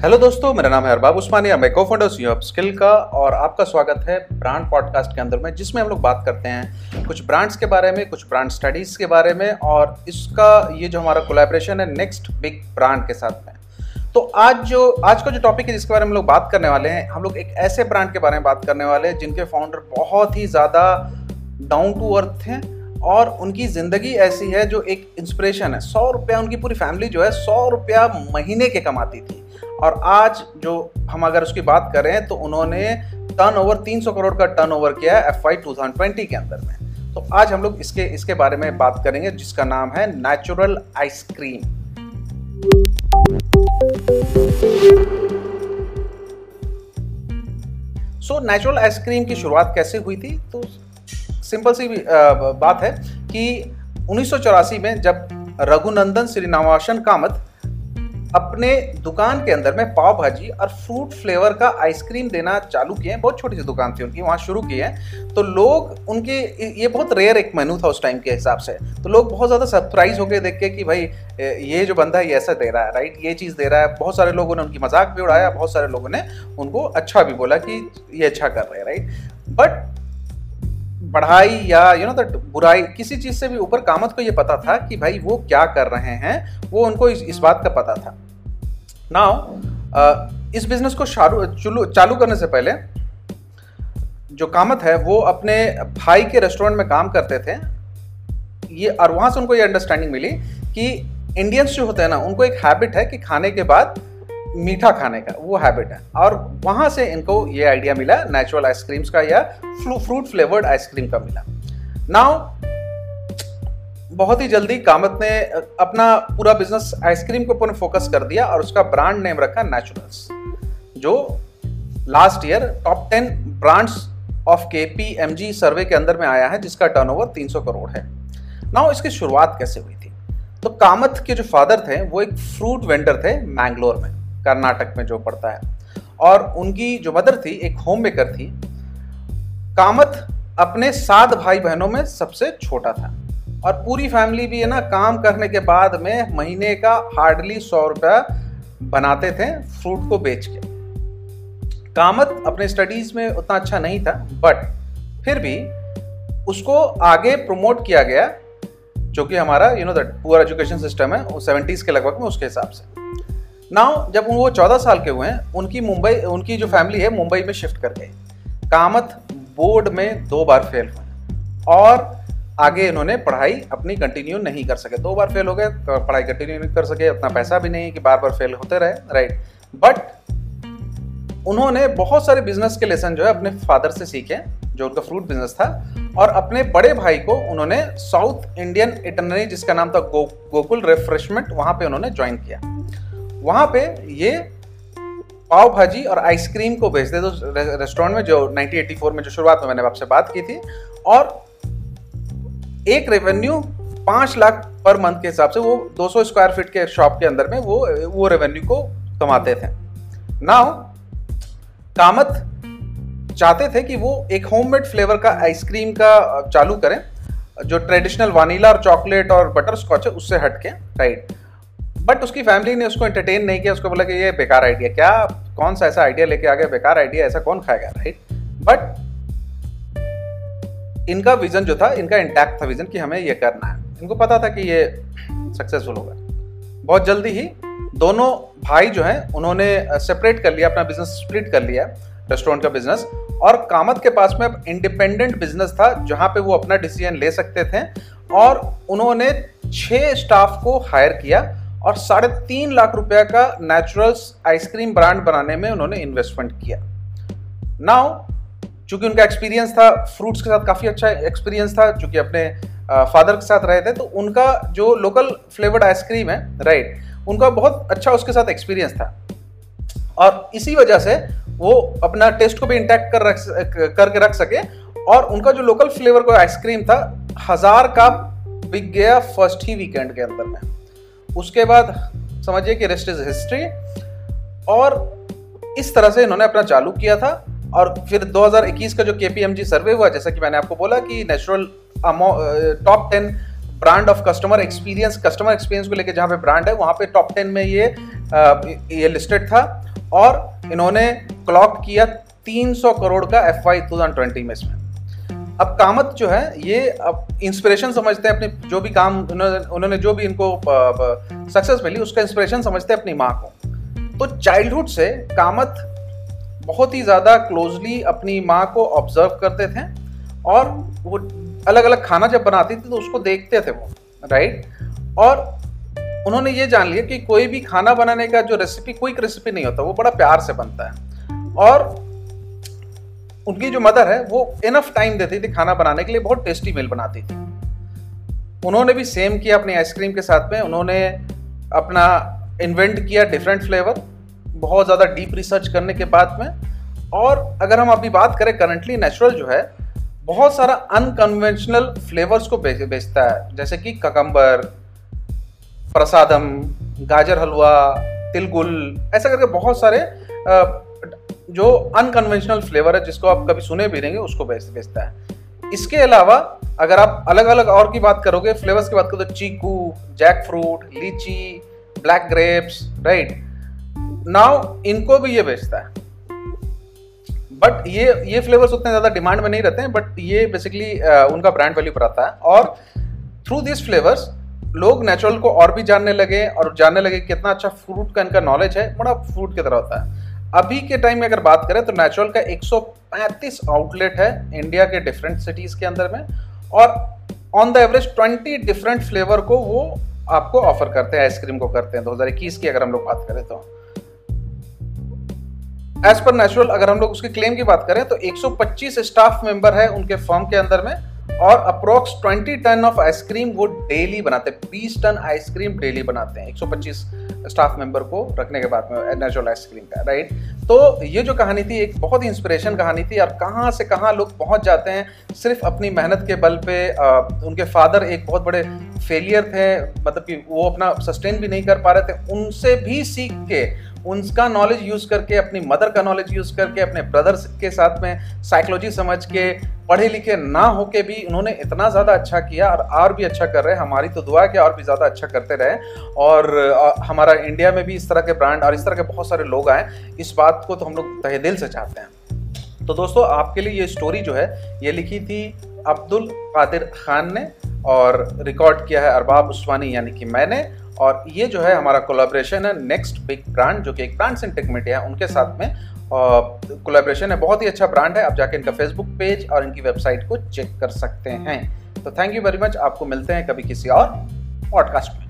Hello दोस्तों, मेरा नाम है अरबाब उस्मानी और मैं को फाउंडर सी ऑफ़ स्किल का, और आपका स्वागत है ब्रांड पॉडकास्ट के अंदर में, जिसमें हम लोग बात करते हैं कुछ ब्रांड्स के बारे में, कुछ ब्रांड स्टडीज़ के बारे में, और इसका, ये जो हमारा कोलेब्रेशन है नेक्स्ट बिग ब्रांड के साथ में। तो आज जो, आज का जो टॉपिक है, जिसके बारे में हम लोग बात करने वाले हैं, हम लोग एक ऐसे ब्रांड के बारे में बात करने वाले हैं, जिनके फाउंडर बहुत ही ज़्यादा डाउन टू अर्थ हैं, और उनकी ज़िंदगी ऐसी है जो एक इंस्पिरेशन है। सौ रुपया उनकी पूरी फैमिली जो है, सौ रुपया महीने के कमाती थी। और आज जो हम अगर उसकी बात करें तो उन्होंने टर्न ओवर तीन सौ करोड़ का टर्न ओवर किया है एफ़ आई के अंदर में। तो आज हम लोग इसके इसके बारे में बात करेंगे, जिसका नाम है Natural ice cream so Natural ice cream की शुरुआत कैसे हुई थी? तो सिंपल सी बात है कि उन्नीस सौ चौरासी में जब रघुनंदन श्रीनिवासन कामत अपने दुकान के अंदर में पाव भाजी और फ्रूट फ्लेवर का आइसक्रीम देना चालू किए हैं। बहुत छोटी सी दुकान थी उनकी, वहाँ शुरू की है। तो लोग उनके, ये बहुत रेयर एक मेनू था उस टाइम के हिसाब से। तो लोग बहुत ज़्यादा सरप्राइज़ हो गए देख के कि भाई ये जो बंदा है, ये ऐसा दे रहा है राइट ये चीज़ दे रहा है। बहुत सारे लोगों ने उनकी मज़ाक भी उड़ाया, बहुत सारे लोगों ने उनको अच्छा भी बोला कि ये अच्छा कर रहे हैं राइट बट बढ़ाई या यू नो दैट बुराई किसी चीज़ से भी ऊपर कामत को ये पता था कि भाई वो क्या कर रहे हैं वो उनको इस, इस बात का पता था। नाउ इस बिज़नेस को चालू करने से पहले जो कामत है वो अपने भाई के रेस्टोरेंट में काम करते थे। ये और वहाँ से उनको ये अंडरस्टैंडिंग मिली कि इंडियंस जो होते हैं ना उनको एक हैबिट है कि खाने के बाद मीठा खाने का, वो हैबिट है। और वहाँ से इनको ये आइडिया मिला नेचुरल आइसक्रीम्स का या फ्रूट फ्लेवर्ड आइसक्रीम का मिला। नाउ बहुत ही जल्दी कामत ने अपना पूरा बिज़नेस आइसक्रीम के ऊपर फोकस कर दिया और उसका ब्रांड नेम रखा नेचुरल्स जो last year top ten brands of K P M G survey के अंदर में आया है, जिसका टर्नओवर 300 करोड़ है। नाउ इसकी शुरुआत कैसे हुई थी? तो कामत के जो फादर थे, वो एक फ्रूट वेंडर थे मैंगलोर में। कर्नाटक में जो पड़ता है। और उनकी जो मदर थी, एक होम मेकर थी, कामत अपने सात भाई बहनों में सबसे छोटा था। और पूरी फैमिली भी है ना, काम करने के बाद में महीने का हार्डली सौ रुपया बनाते थे फ्रूट को बेच के। कामत अपने स्टडीज़ में उतना अच्छा नहीं था बट फिर भी उसको आगे प्रमोट किया गया, जो कि हमारा you know that poor education system है, वो सेवेंटीज़ के लगभग में उसके हिसाब से। नाउ जब वो चौदह साल के हुए हैं उनकी मुंबई उनकी जो फैमिली है मुंबई में शिफ्ट कर गई कामत बोर्ड में दो बार फेल हुए और आगे इन्होंने पढ़ाई अपनी कंटिन्यू नहीं कर सके। दो बार फेल हो गए तो पढ़ाई कंटिन्यू नहीं कर सके उतना पैसा भी नहीं कि बार बार फेल होते रहे राइट बट उन्होंने बहुत सारे बिज़नेस के लेसन जो है अपने फादर से सीखे जो उनका फ्रूट बिज़नेस था। और अपने बड़े भाई को उन्होंने साउथ इंडियन इटनरी जिसका नाम था गो, गोकुल रिफ्रेशमेंट वहाँ पे उन्होंने ज्वाइन किया। वहाँ पे ये पाव भाजी और आइसक्रीम को भेजते तो रेस्टोरेंट में जो 1984 में जो शुरुआत में मैंने आपसे बात की थी। और एक रेवेन्यू पाँच लाख पर मंथ के हिसाब से वो 200 स्क्वायर फीट के शॉप के अंदर में वो वो रेवेन्यू को कमाते थे। नाउ कामत चाहते थे कि वो एक होममेड फ्लेवर का आइसक्रीम का चालू करें, जो ट्रेडिशनल वानीला और चॉकलेट और बटर स्कॉच है, उससे हटके राइट बट उसकी फैमिली ने उसको एंटरटेन नहीं किया, उसको बोला कि ये बेकार आइडिया क्या कौन सा ऐसा आइडिया लेके आ गया, बेकार आइडिया ऐसा कौन खाएगा राइट बट इनका विजन जो था, इनका इंटैक्ट था विजन कि हमें ये करना है। इनको पता था कि ये सक्सेसफुल होगा। बहुत जल्दी ही दोनों भाई जो हैं, उन्होंने सेपरेट कर लिया, अपना बिज़नेस स्प्लिट कर लिया रेस्टोरेंट का बिज़नेस और कामत के पास में अब इंडिपेंडेंट बिज़नेस था, जहाँ पे वो अपना डिसीज़न ले सकते थे। और उन्होंने छह स्टाफ को हायर किया और साढ़े तीन लाख रुपया का नेचुरल्स आइसक्रीम ब्रांड बनाने में उन्होंने इन्वेस्टमेंट किया। नाउ चूँकि उनका एक्सपीरियंस था फ्रूट्स के साथ काफ़ी अच्छा एक्सपीरियंस था, चूँकि अपने फादर के साथ रहे थे तो उनका जो लोकल फ्लेवर्ड आइसक्रीम है राइट उनका बहुत अच्छा उसके साथ एक्सपीरियंस था। और इसी वजह से वो अपना टेस्ट को भी इंटैक्ट कर रख, करके रख सके और उनका जो लोकल फ्लेवर का आइसक्रीम था, हज़ार का बिक गया फ़र्स्ट ही वीकेंड के अंदर में। उसके बाद समझिए कि रेस्ट इज़ हिस्ट्री और इस तरह से इन्होंने अपना चालू किया था, और फिर 2021 का जो के सर्वे हुआ, जैसा कि मैंने आपको बोला कि Natural top ten brand of customer experience customer experience को लेकर जहाँ पे ब्रांड है, वहाँ पे टॉप टेन में ये ये लिस्टेड था, और इन्होंने क्लॉक किया 300 करोड़ का एफ़ वाई में इसमें। अब कामत जो है, ये अब इंस्पिरेशन समझते हैं अपने जो भी काम उन्होंने जो भी इनको सक्सेस मिली, उसका इंस्पिरेशन समझते हैं अपनी माँ को। तो चाइल्डहुड से कामत बहुत ही ज़्यादा क्लोजली अपनी माँ को ऑब्ज़र्व करते थे और वो अलग अलग खाना जब बनाती थी तो उसको देखते थे वो राइट और उन्होंने ये जान लिया कि कोई भी खाना बनाने का जो रेसिपी कोई रेसिपी नहीं होता, वो बड़ा प्यार से बनता है। और उनकी जो मदर है, वो इनफ टाइम देती थी खाना बनाने के लिए, बहुत टेस्टी मील बनाती थी। उन्होंने भी सेम किया अपनी आइसक्रीम के साथ में। उन्होंने अपना इन्वेंट किया डिफरेंट फ्लेवर बहुत ज़्यादा डीप रिसर्च करने के बाद में। और अगर हम अभी बात करें करंटली नेचुरल जो है, बहुत सारा अनकन्वेंशनल फ्लेवर्स को बेचता है। जैसे कि ककम्बर प्रसादम गाजर हलवा, तिलगुल, ऐसा करके बहुत सारे जो अनकन्वेंशनल फ्लेवर है, जिसको आप कभी सुने भी रहेंगे उसको बेचता है। इसके अलावा, अगर आप अलग अलग और की बात करोगे फ्लेवर्स की बात करो तो chikoo jackfruit lychee black grapes right now इनको भी ये बेचता है। बट ये ये फ्लेवर्स उतने ज़्यादा डिमांड में नहीं रहते हैं बट ये बेसिकली उनका ब्रांड वैल्यू पर आता है। और थ्रू दिस फ्लेवर्स लोग नेचुरल को और भी जानने लगे, और जानने लगे कितना अच्छा फ्रूट का इनका नॉलेज है, बड़ा फ्रूट की तरह होता है। अभी के टाइम में अगर बात करें तो नेचुरल का 135 आउटलेट है इंडिया के डिफरेंट सिटीज़ के अंदर में और on the average 20 different flavour को वो आपको ऑफ़र करते हैं आइसक्रीम को करते हैं 2021 की अगर हम लोग बात करें तो। एज पर नेचुरल अगर हम लोग उसके क्लेम की बात करें तो 125 स्टाफ मेंबर है उनके फर्म के अंदर में और approx 20 ton of ice cream वो डेली बनाते हैं। 20 टन आइसक्रीम डेली बनाते हैं। 125 स्टाफ मेंबर को रखने के बाद में नेचुरल आइसक्रीम का राइट तो ये जो कहानी थी एक बहुत ही इंस्पिरेशन कहानी थी। और कहाँ से कहाँ लोग पहुँच जाते हैं सिर्फ़ अपनी मेहनत के बल पे आ, उनके फादर एक बहुत बड़े फेलियर थे मतलब कि वो अपना सस्टेन भी नहीं कर पा रहे थे उनसे भी सीख के उनका नॉलेज यूज़ करके, अपनी मदर का नॉलेज यूज़ करके, अपने ब्रदर्स के साथ में साइकोलॉजी समझ के, पढ़े लिखे ना होके भी उन्होंने इतना ज़्यादा अच्छा किया और और भी अच्छा कर रहे हैं। हमारी तो दुआ है कि और भी ज़्यादा अच्छा करते रहे और हमारा इंडिया में भी इस तरह के ब्रांड और इस तरह के बहुत सारे लोग आए। इस बात को तो हम लोग तहे दिल से चाहते हैं। तो दोस्तों, आपके लिए ये स्टोरी जो है, ये लिखी थी अब्दुल कादिर खान ने और रिकॉर्ड किया है अरबाब उस्मानी, यानी कि मैंने। और ये जो है हमारा कोलाब्रेशन है नेक्स्ट बिग ब्रांड जो कि एक ब्रांड सिंटेक मीडिया है, उनके साथ में कोलाब्रेशन है, बहुत ही अच्छा ब्रांड है, आप जाके इनका फेसबुक पेज और इनकी वेबसाइट को चेक कर सकते हैं। तो थैंक यू वेरी मच आपको मिलते हैं कभी किसी और पॉडकास्ट में।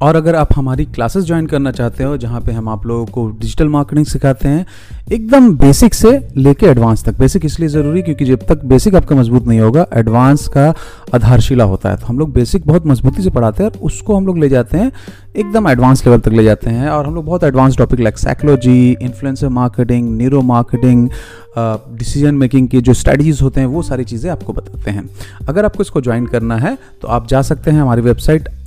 और अगर आप हमारी क्लासेस ज्वाइन करना चाहते हो, जहाँ पे हम आप लोगों को डिजिटल मार्केटिंग सिखाते हैं, एकदम बेसिक से लेके एडवांस तक। बेसिक इसलिए ज़रूरी क्योंकि जब तक बेसिक आपका मज़बूत नहीं होगा एडवांस का आधारशिला होता है। तो हम लोग बेसिक बहुत मजबूती से पढ़ाते हैं और उसको हम लोग ले जाते हैं, एकदम एडवांस लेवल तक ले जाते हैं। और हम लोग बहुत advance topic like psychology influencer marketing neuro marketing decision making के जो स्ट्रेटजीज होते हैं, वो सारी चीज़ें आपको बताते हैं। अगर आपको इसको ज्वाइन करना है तो आप जा सकते हैं हमारी वेबसाइट